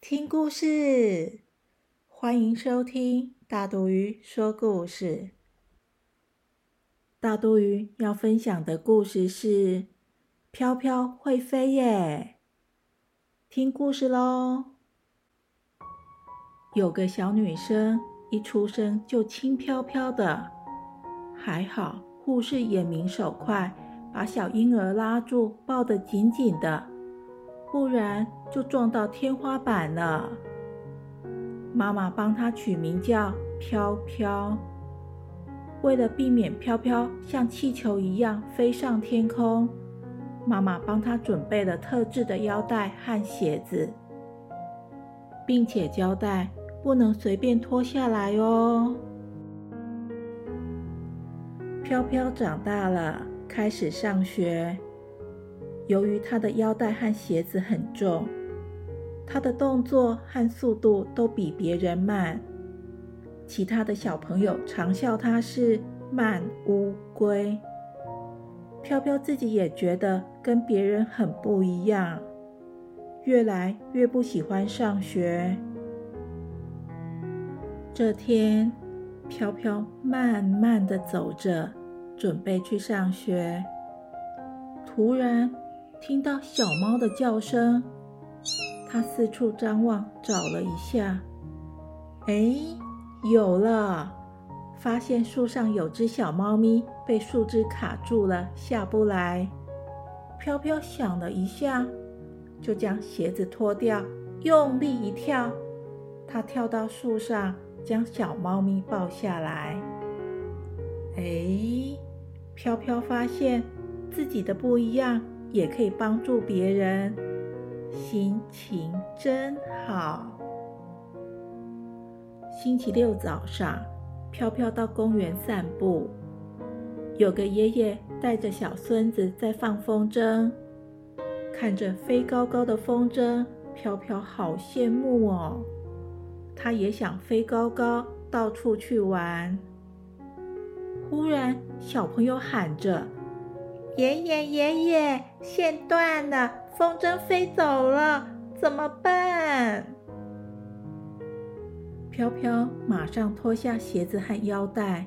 听故事！欢迎收听大肚鱼说故事。大肚鱼要分享的故事是《飘飘会飞耶》。听故事喽！有个小女生一出生就轻飘飘的，还好护士眼明手快，把小婴儿拉住，抱得紧紧的。不然就撞到天花板了。妈妈帮他取名叫飘飘，为了避免飘飘像气球一样飞上天空，妈妈帮他准备了特制的腰带和鞋子，并且交代不能随便脱下来哦。飘飘长大了，开始上学。由于他的腰带和鞋子很重，他的动作和速度都比别人慢。其他的小朋友常笑他是慢乌龟。飘飘自己也觉得跟别人很不一样，越来越不喜欢上学。这天，飘飘慢慢的走着，准备去上学。突然，听到小猫的叫声，它四处张望，找了一下，哎，有了！发现树上有只小猫咪被树枝卡住了，下不来。飘飘想了一下，就将鞋子脱掉，用力一跳，它跳到树上，将小猫咪抱下来。哎，飘飘发现自己的不一样。也可以帮助别人，心情真好。星期六早上，飘飘到公园散步，有个爷爷带着小孙子在放风筝，看着飞高高的风筝，飘飘好羡慕哦。他也想飞高高，到处去玩。忽然，小朋友喊着。爷爷，爷爷，线断了，风筝飞走了，怎么办？飘飘马上脱下鞋子和腰带，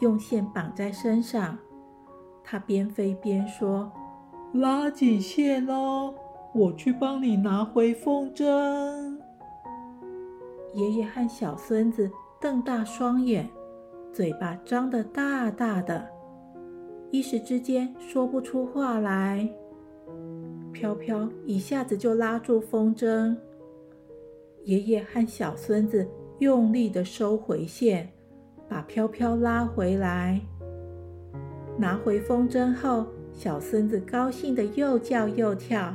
用线绑在身上。他边飞边说：“拉紧线喽，我去帮你拿回风筝。”爷爷和小孙子瞪大双眼，嘴巴张得大大的。一时之间说不出话来，飘飘一下子就拉住风筝。爷爷和小孙子用力的收回线，把飘飘拉回来。拿回风筝后，小孙子高兴的又叫又跳：“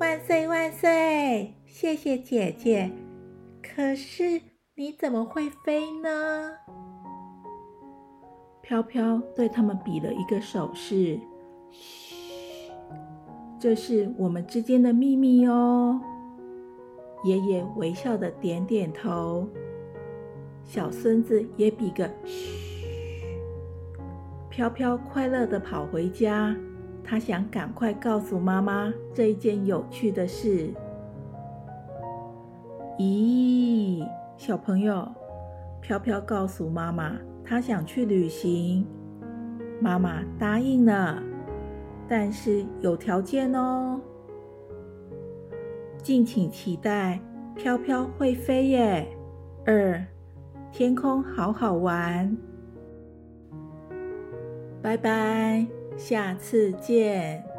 万岁万岁！谢谢姐姐。”可是你怎么会飞呢？飘飘对他们比了一个手势：“嘘，这是我们之间的秘密哦。”爷爷微笑的点点头，小孙子也比个嘘。飘飘快乐的跑回家，他想赶快告诉妈妈这一件有趣的事。咦，小朋友，飘飘告诉妈妈。他想去旅行，妈妈答应了，但是有条件哦。敬请期待，飘飘会飞耶！二，天空好好玩。拜拜，下次见。